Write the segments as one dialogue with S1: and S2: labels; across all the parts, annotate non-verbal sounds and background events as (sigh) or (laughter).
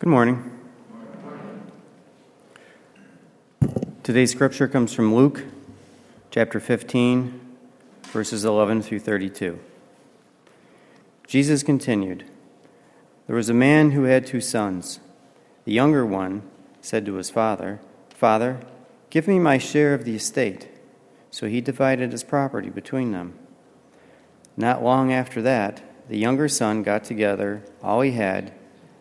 S1: Good morning. Today's scripture comes from Luke chapter 15, verses 11 through 32. Jesus continued There was a man who had two sons. The younger one said to his father, Father, give me my share of the estate. So he divided his property between them. Not long after that, the younger son got together all he had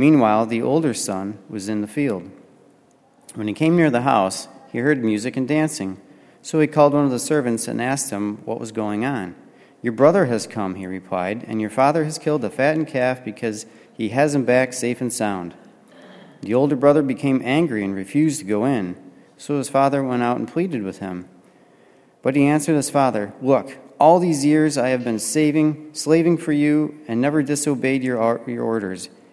S1: Meanwhile, the older son was in the field. When he came near the house, he heard music and dancing. So he called one of the servants and asked him what was going on. Your brother has come, he replied, and your father has killed a fattened calf because he has him back safe and sound. The older brother became angry and refused to go in. So his father went out and pleaded with him. But he answered his father, Look, all these years I have been saving, slaving for you, and never disobeyed your, your orders.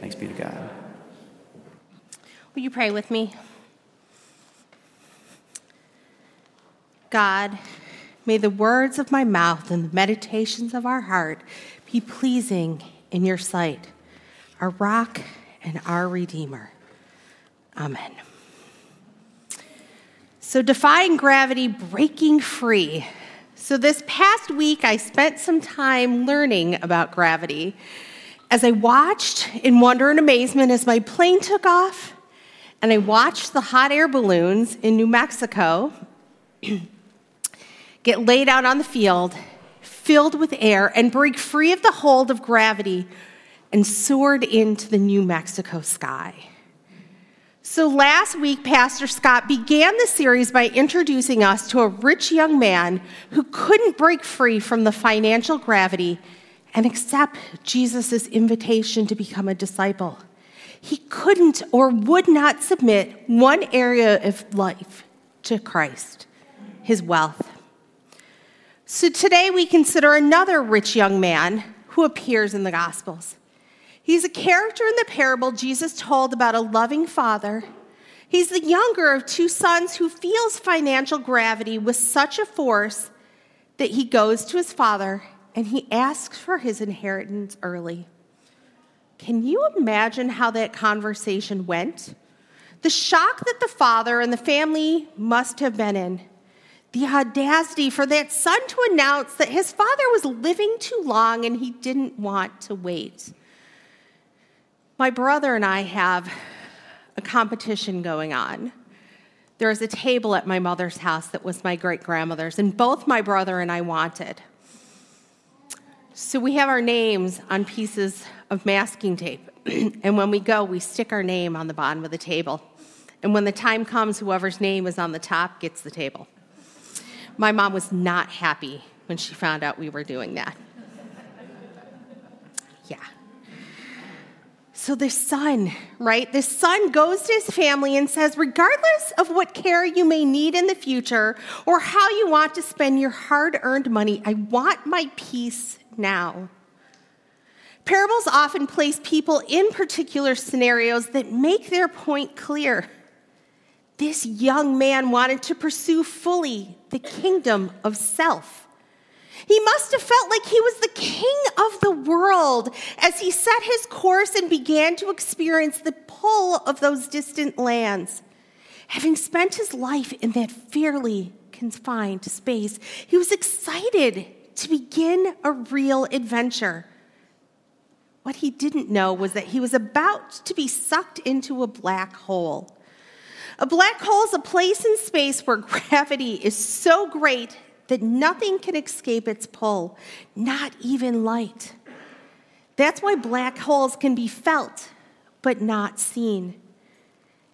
S1: Thanks be to God.
S2: Will you pray with me? God, may the words of my mouth and the meditations of our heart be pleasing in your sight, our rock and our redeemer. Amen. So, defying gravity, breaking free. So, this past week, I spent some time learning about gravity as I watched in wonder and amazement as my plane took off, and I watched the hot air balloons in New Mexico (clears throat) get laid out on the field, filled with air, and break free of the hold of gravity and soared into the New Mexico sky. So last week, Pastor Scott began the series by introducing us to a rich young man who couldn't break free from the financial gravity and accept Jesus' invitation to become a disciple. He couldn't or would not submit one area of life to Christ his wealth. So today we consider another rich young man who appears in the Gospels. He's a character in the parable Jesus told about a loving father. He's the younger of two sons who feels financial gravity with such a force that he goes to his father and he asks for his inheritance early. Can you imagine how that conversation went? The shock that the father and the family must have been in. The audacity for that son to announce that his father was living too long and he didn't want to wait. My brother and I have a competition going on. There is a table at my mother's house that was my great grandmother's, and both my brother and I wanted. So we have our names on pieces of masking tape. (clears throat) and when we go, we stick our name on the bottom of the table. And when the time comes, whoever's name is on the top gets the table. My mom was not happy when she found out we were doing that. (laughs) Yeah. So the son, right? The son goes to his family and says, regardless of what care you may need in the future or how you want to spend your hard earned money, I want my peace now. Parables often place people in particular scenarios that make their point clear. This young man wanted to pursue fully the kingdom of self. He must have felt like he was the king of the world as he set his course and began to experience the pull of those distant lands. Having spent his life in that fairly confined space, he was excited to begin a real adventure. What he didn't know was that he was about to be sucked into a black hole. A black hole is a place in space where gravity is so great that nothing can escape its pull, not even light. That's why black holes can be felt, but not seen.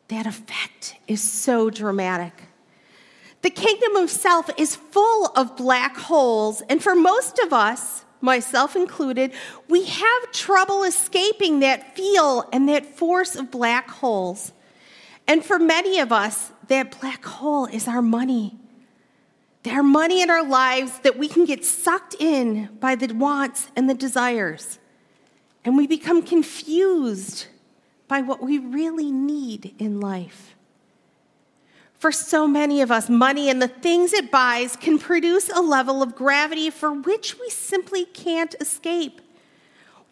S2: That effect is so dramatic. The kingdom of self is full of black holes, and for most of us, myself included, we have trouble escaping that feel and that force of black holes. And for many of us, that black hole is our money. Our money in our lives that we can get sucked in by the wants and the desires. And we become confused by what we really need in life. For so many of us, money and the things it buys can produce a level of gravity for which we simply can't escape.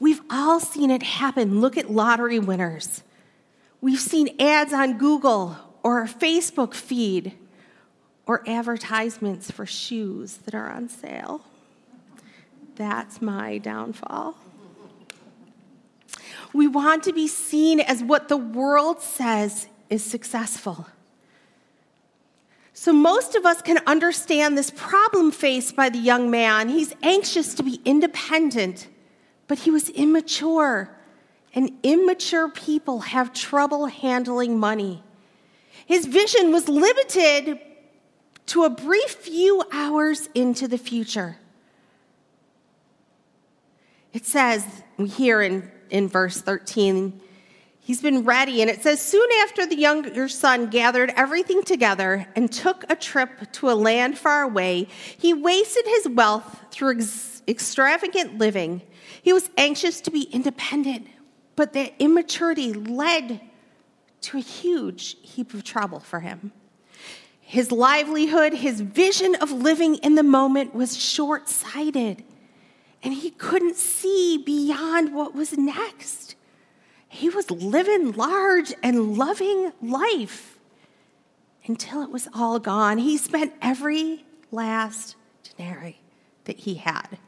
S2: We've all seen it happen. Look at lottery winners. We've seen ads on Google or our Facebook feed or advertisements for shoes that are on sale. That's my downfall. We want to be seen as what the world says is successful. So, most of us can understand this problem faced by the young man. He's anxious to be independent, but he was immature, and immature people have trouble handling money. His vision was limited to a brief few hours into the future. It says here in, in verse 13, He's been ready. And it says, Soon after the younger son gathered everything together and took a trip to a land far away, he wasted his wealth through ex- extravagant living. He was anxious to be independent, but that immaturity led to a huge heap of trouble for him. His livelihood, his vision of living in the moment was short sighted, and he couldn't see beyond what was next. He was living large and loving life until it was all gone. He spent every last denarii that he had.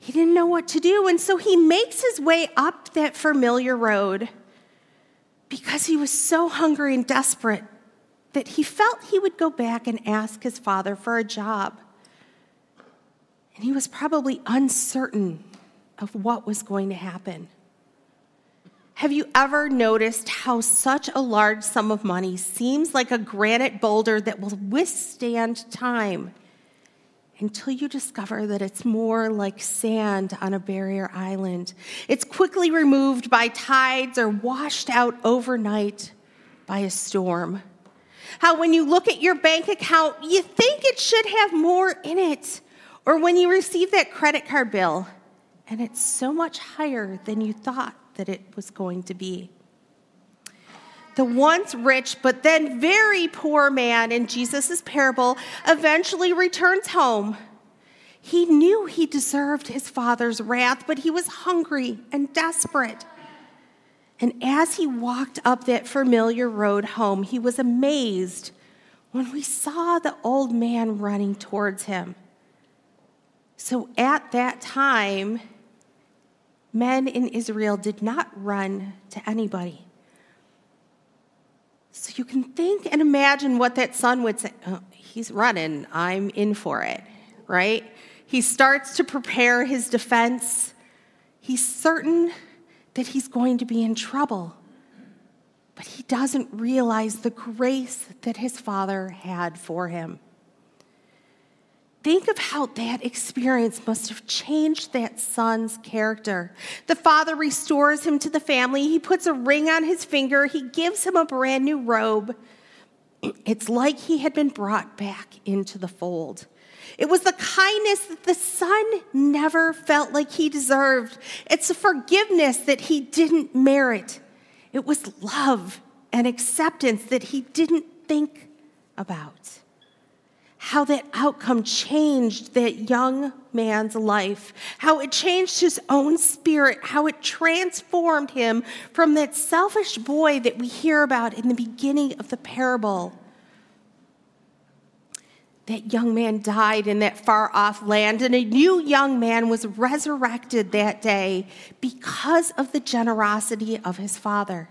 S2: He didn't know what to do, and so he makes his way up that familiar road because he was so hungry and desperate that he felt he would go back and ask his father for a job. And he was probably uncertain of what was going to happen. Have you ever noticed how such a large sum of money seems like a granite boulder that will withstand time until you discover that it's more like sand on a barrier island? It's quickly removed by tides or washed out overnight by a storm. How, when you look at your bank account, you think it should have more in it. Or when you receive that credit card bill, and it's so much higher than you thought that it was going to be. The once rich but then very poor man in Jesus' parable eventually returns home. He knew he deserved his father's wrath, but he was hungry and desperate. And as he walked up that familiar road home, he was amazed when we saw the old man running towards him. So at that time, men in Israel did not run to anybody. So you can think and imagine what that son would say. Oh, he's running, I'm in for it, right? He starts to prepare his defense. He's certain that he's going to be in trouble, but he doesn't realize the grace that his father had for him. Think of how that experience must have changed that son's character. The father restores him to the family. He puts a ring on his finger. He gives him a brand new robe. (clears throat) It's like he had been brought back into the fold. It was the kindness that the son never felt like he deserved. It's a forgiveness that he didn't merit. It was love and acceptance that he didn't think about. How that outcome changed that young man's life, how it changed his own spirit, how it transformed him from that selfish boy that we hear about in the beginning of the parable that young man died in that far off land, and a new young man was resurrected that day because of the generosity of his father.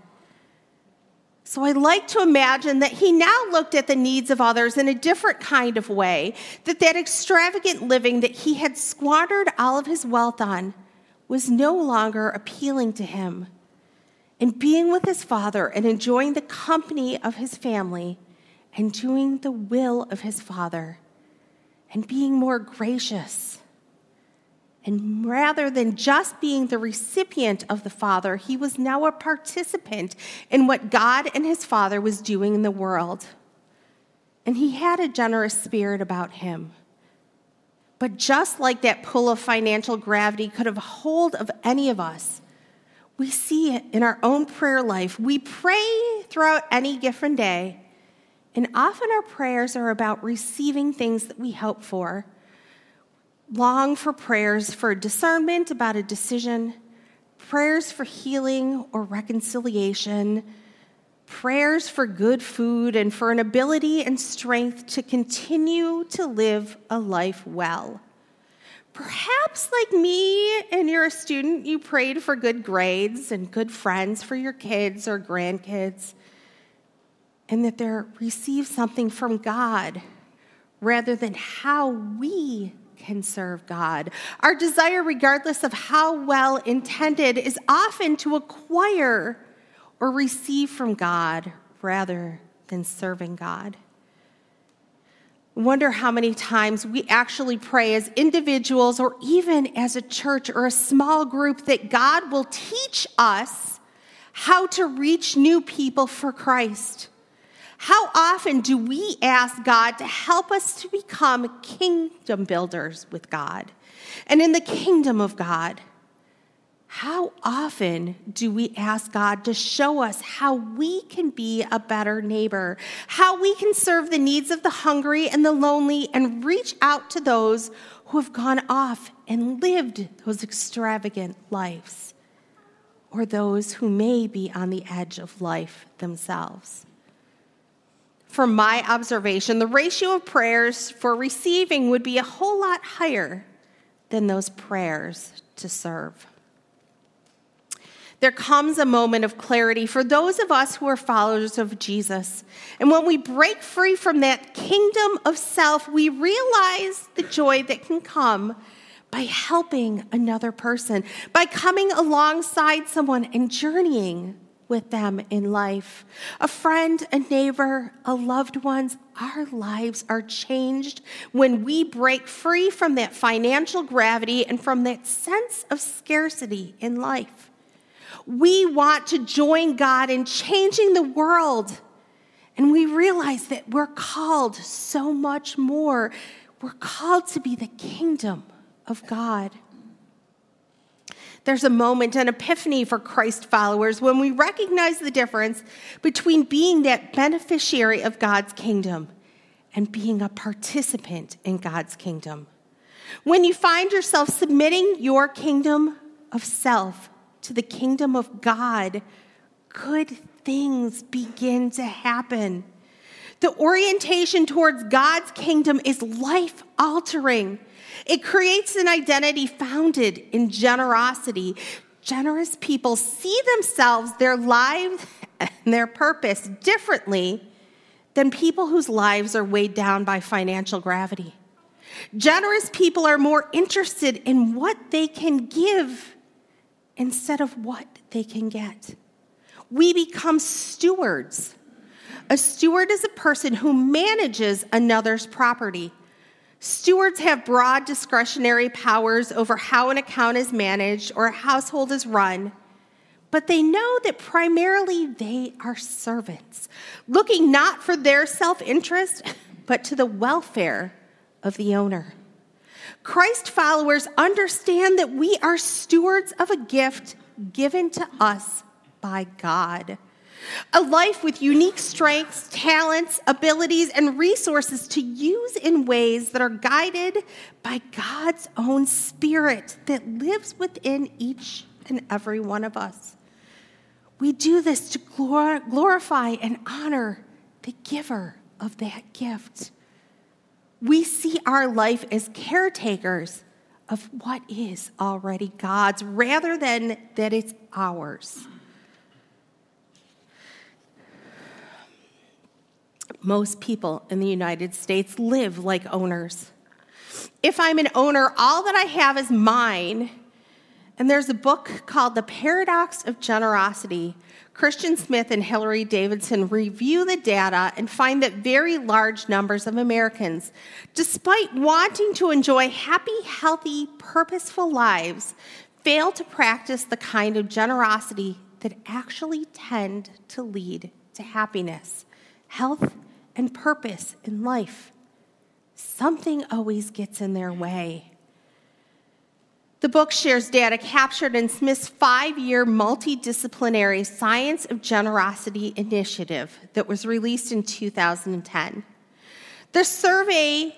S2: So I like to imagine that he now looked at the needs of others in a different kind of way, that that extravagant living that he had squandered all of his wealth on was no longer appealing to him. And being with his father and enjoying the company of his family and doing the will of his Father and being more gracious. And rather than just being the recipient of the Father, he was now a participant in what God and his Father was doing in the world. And he had a generous spirit about him. But just like that pull of financial gravity could have hold of any of us, we see it in our own prayer life. We pray throughout any given day and often our prayers are about receiving things that we hope for. Long for prayers for discernment about a decision, prayers for healing or reconciliation, prayers for good food and for an ability and strength to continue to live a life well. Perhaps, like me and you're a student, you prayed for good grades and good friends for your kids or grandkids and that they receive something from God rather than how we can serve God. Our desire, regardless of how well intended, is often to acquire or receive from God rather than serving God. Wonder how many times we actually pray as individuals or even as a church or a small group that God will teach us how to reach new people for Christ. How often do we ask God to help us to become kingdom builders with God and in the kingdom of God? How often do we ask God to show us how we can be a better neighbor, how we can serve the needs of the hungry and the lonely, and reach out to those who have gone off and lived those extravagant lives, or those who may be on the edge of life themselves? From my observation, the ratio of prayers for receiving would be a whole lot higher than those prayers to serve. There comes a moment of clarity for those of us who are followers of Jesus. And when we break free from that kingdom of self, we realize the joy that can come by helping another person, by coming alongside someone and journeying with them in life. A friend, a neighbor, a loved one's, our lives are changed when we break free from that financial gravity and from that sense of scarcity in life. We want to join God in changing the world. And we realize that we're called so much more. We're called to be the kingdom of God. There's a moment, an epiphany for Christ followers when we recognize the difference between being that beneficiary of God's kingdom and being a participant in God's kingdom. When you find yourself submitting your kingdom of self to the kingdom of God, good things begin to happen. The orientation towards God's kingdom is life altering. It creates an identity founded in generosity. Generous people see themselves, their lives, and their purpose differently than people whose lives are weighed down by financial gravity. Generous people are more interested in what they can give instead of what they can get. we become stewards. A steward is a person who manages another's property. Stewards have broad discretionary powers over how an account is managed or a household is run, but they know that primarily they are servants, looking not for their self interest, but to the welfare of the owner. Christ followers understand that we are stewards of a gift given to us by God. A life with unique strengths, talents, abilities, and resources to use in ways that are guided by God's own Spirit that lives within each and every one of us. We do this to glorify and honor the giver of that gift. We see our life as caretakers of what is already God's rather than that it's ours. Most people in the United States live like owners. If I'm an owner, all that I have is mine. And there's a book called The Paradox of Generosity. Christian Smith and Hilary Davidson review the data and find that very large numbers of Americans, despite wanting to enjoy happy, healthy, purposeful lives, fail to practice the kind of generosity that actually tend to lead to happiness, health, and purpose in life. Something always gets in their way. The book shares data captured in Smith's five year multidisciplinary Science of Generosity initiative that was released in 2010. The survey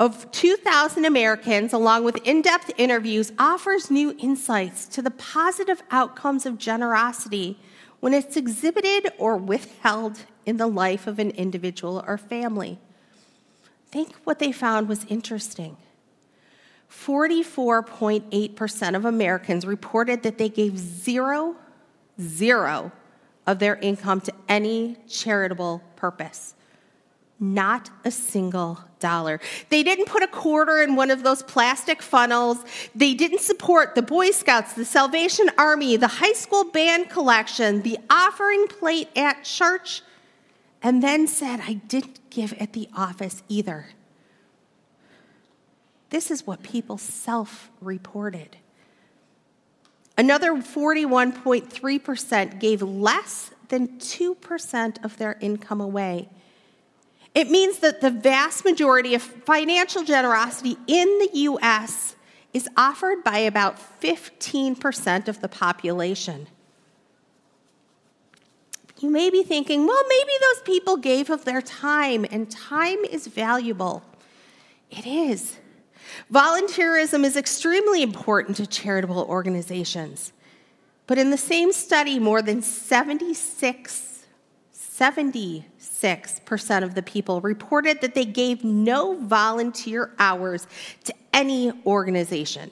S2: of 2,000 Americans, along with in depth interviews, offers new insights to the positive outcomes of generosity when it's exhibited or withheld in the life of an individual or family. Think what they found was interesting. 44.8% of Americans reported that they gave zero, zero of their income to any charitable purpose. Not a single dollar. They didn't put a quarter in one of those plastic funnels. They didn't support the Boy Scouts, the Salvation Army, the high school band collection, the offering plate at church, and then said, I didn't give at the office either. This is what people self reported. Another 41.3% gave less than 2% of their income away. It means that the vast majority of financial generosity in the US is offered by about 15% of the population. You may be thinking, well, maybe those people gave of their time, and time is valuable. It is. Volunteerism is extremely important to charitable organizations. But in the same study, more than 76, 76% of the people reported that they gave no volunteer hours to any organization.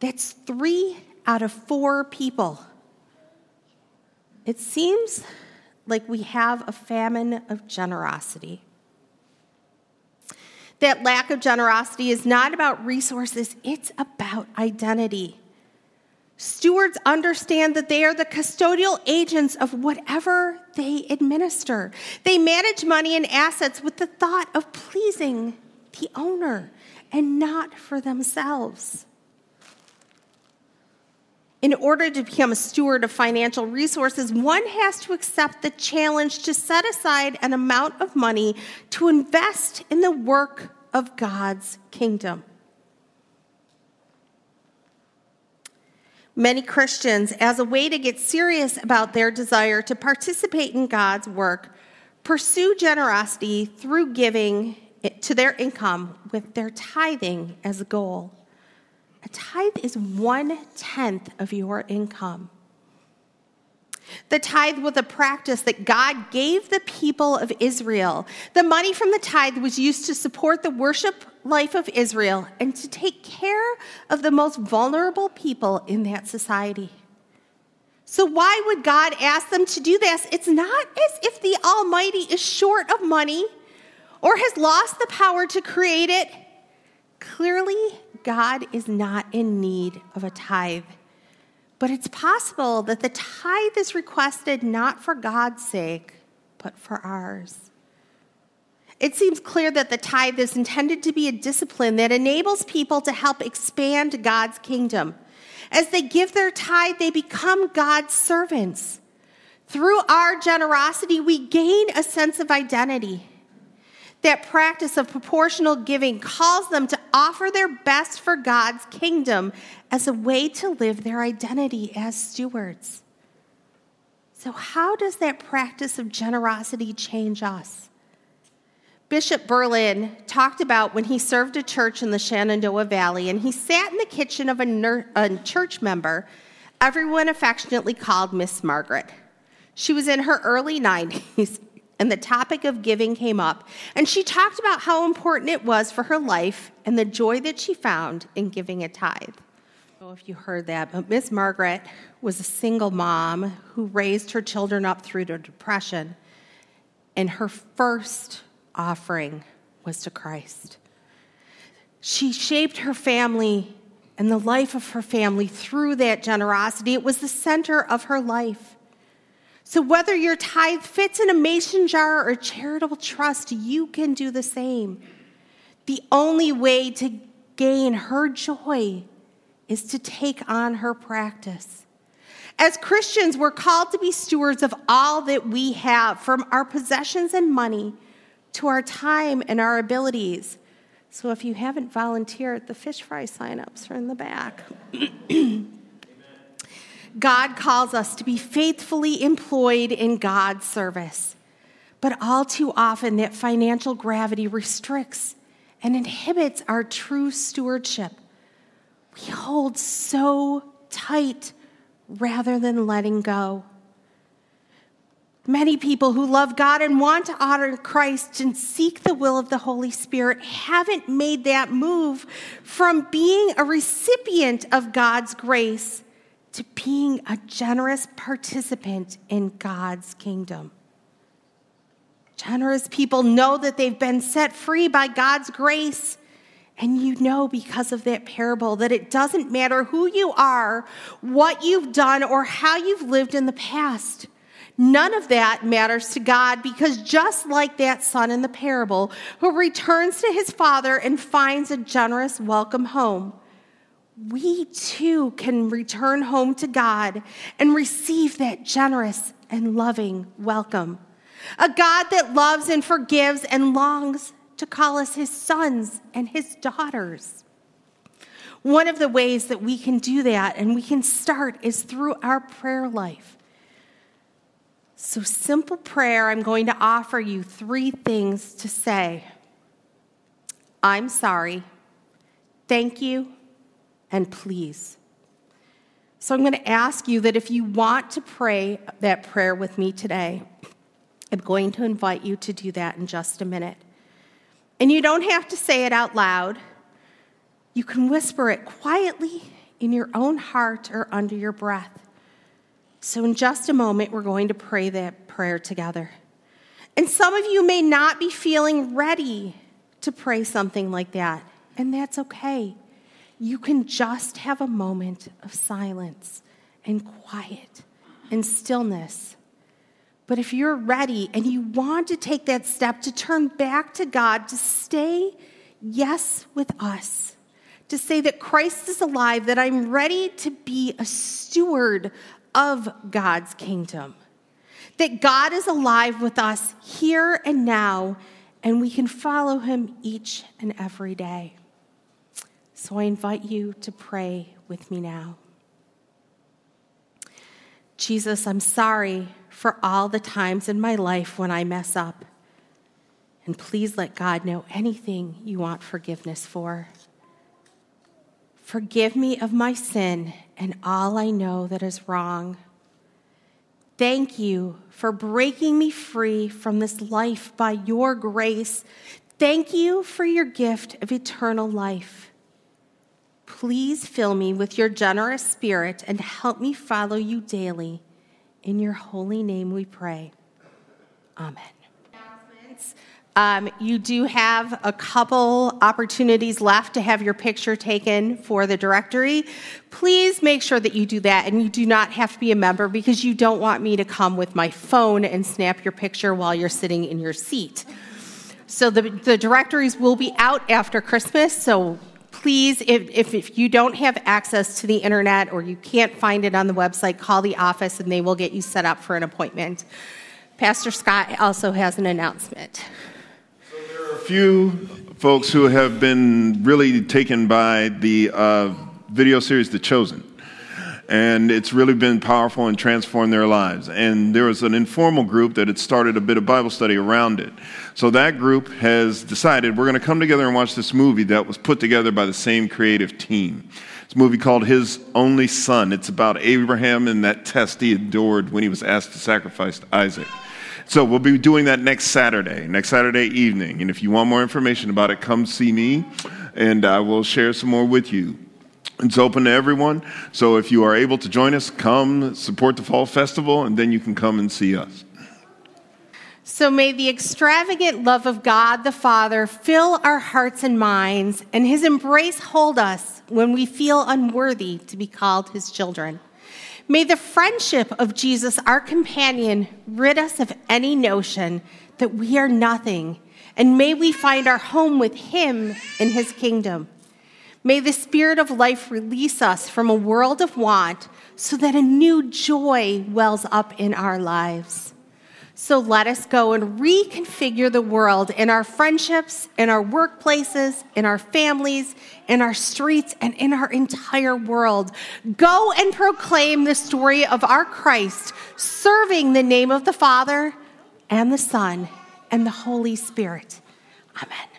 S2: That's three out of four people. It seems like we have a famine of generosity. That lack of generosity is not about resources, it's about identity. Stewards understand that they are the custodial agents of whatever they administer. They manage money and assets with the thought of pleasing the owner and not for themselves. In order to become a steward of financial resources, one has to accept the challenge to set aside an amount of money to invest in the work of God's kingdom. Many Christians, as a way to get serious about their desire to participate in God's work, pursue generosity through giving to their income with their tithing as a goal. A tithe is one tenth of your income. The tithe was a practice that God gave the people of Israel. The money from the tithe was used to support the worship life of Israel and to take care of the most vulnerable people in that society. So, why would God ask them to do this? It's not as if the Almighty is short of money or has lost the power to create it. Clearly, God is not in need of a tithe. But it's possible that the tithe is requested not for God's sake, but for ours. It seems clear that the tithe is intended to be a discipline that enables people to help expand God's kingdom. As they give their tithe, they become God's servants. Through our generosity, we gain a sense of identity. That practice of proportional giving calls them to offer their best for God's kingdom as a way to live their identity as stewards. So, how does that practice of generosity change us? Bishop Berlin talked about when he served a church in the Shenandoah Valley and he sat in the kitchen of a, ner- a church member everyone affectionately called Miss Margaret. She was in her early 90s (laughs) and the topic of giving came up, and she talked about how important it was for her life and the joy that she found in giving a tithe. I don't know if you heard that, but Miss Margaret was a single mom who raised her children up through the Depression, and her first offering was to Christ. She shaped her family and the life of her family through that generosity. It was the center of her life. So, whether your tithe fits in a mason jar or charitable trust, you can do the same. The only way to gain her joy is to take on her practice. As Christians, we're called to be stewards of all that we have, from our possessions and money to our time and our abilities. So, if you haven't volunteered, the fish fry sign-ups are in the back. (clears throat) God calls us to be faithfully employed in God's service. But all too often, that financial gravity restricts and inhibits our true stewardship. We hold so tight rather than letting go. Many people who love God and want to honor Christ and seek the will of the Holy Spirit haven't made that move from being a recipient of God's grace to being a generous participant in God's kingdom. Generous people know that they've been set free by God's grace. And you know because of that parable that it doesn't matter who you are, what you've done, or how you've lived in the past. None of that matters to God because just like that son in the parable who returns to his father and finds a generous welcome home, we too can return home to God and receive that generous and loving welcome. A God that loves and forgives and longs to call us his sons and his daughters. One of the ways that we can do that and we can start is through our prayer life. So, simple prayer, I'm going to offer you three things to say I'm sorry, thank you, and please. So I'm going to ask you that if you want to pray that prayer with me today, I'm going to invite you to do that in just a minute. And you don't have to say it out loud. You can whisper it quietly in your own heart or under your breath. So, in just a moment, we're going to pray that prayer together. And some of you may not be feeling ready to pray something like that, and that's okay you can just have a moment of silence and quiet and stillness. But if you're ready and you want to take that step to turn back to God, to stay yes with us, to say that Christ is alive, that I'm ready to be a steward of God's kingdom, that God is alive with us here and now, and we can follow him each and every day. So I invite you to pray with me now. Jesus, I'm sorry for all the times in my life when I mess up. And please let God know anything you want forgiveness for. Forgive me of my sin and all I know that is wrong. Thank you for breaking me free from this life by your grace. Thank you for your gift of eternal life. Please fill me with your generous spirit and help me follow you daily. In your holy name we pray. Amen. Um, you do have a couple opportunities left to have your picture taken for the directory. Please make sure that you do that, and you do not have to be a member because you don't want me to come with my phone and snap your picture while you're sitting in your seat. So the, the directories will be out after Christmas, so please, if, if, if, you don't have access to the internet or you can't find it on the website, call the office and they will get you set up for an appointment. Pastor Scott also has an announcement
S3: few folks who have been really taken by the uh, video series The Chosen. And it's really been powerful and transformed their lives. And there was an informal group that had started a bit of Bible study around it. So that group has decided we're going to come together and watch this movie that was put together by the same creative team. It's a movie called His Only Son. It's about Abraham and that test he endured when he was asked to sacrifice Isaac. So we'll be doing that next Saturday, next Saturday evening. And if you want more information about it, come see me and I will share some more with you. It's open to everyone. So if you are able to join us, come support the Fall Festival and then you can come and see us.
S2: So may the extravagant love of God the Father fill our hearts and minds, and his embrace hold us when we feel unworthy to be called his children. May the friendship of Jesus, our companion, rid us of any notion that we are nothing, and may we find our home with him in his kingdom. May the Spirit of life release us from a world of want so that a new joy wells up in our lives. So let us go and reconfigure the world in our friendships, in our workplaces, in our families, in our streets, and in our entire world. Go and proclaim the story of our Christ, serving the name of the Father and the Son and the Holy Spirit. Amen.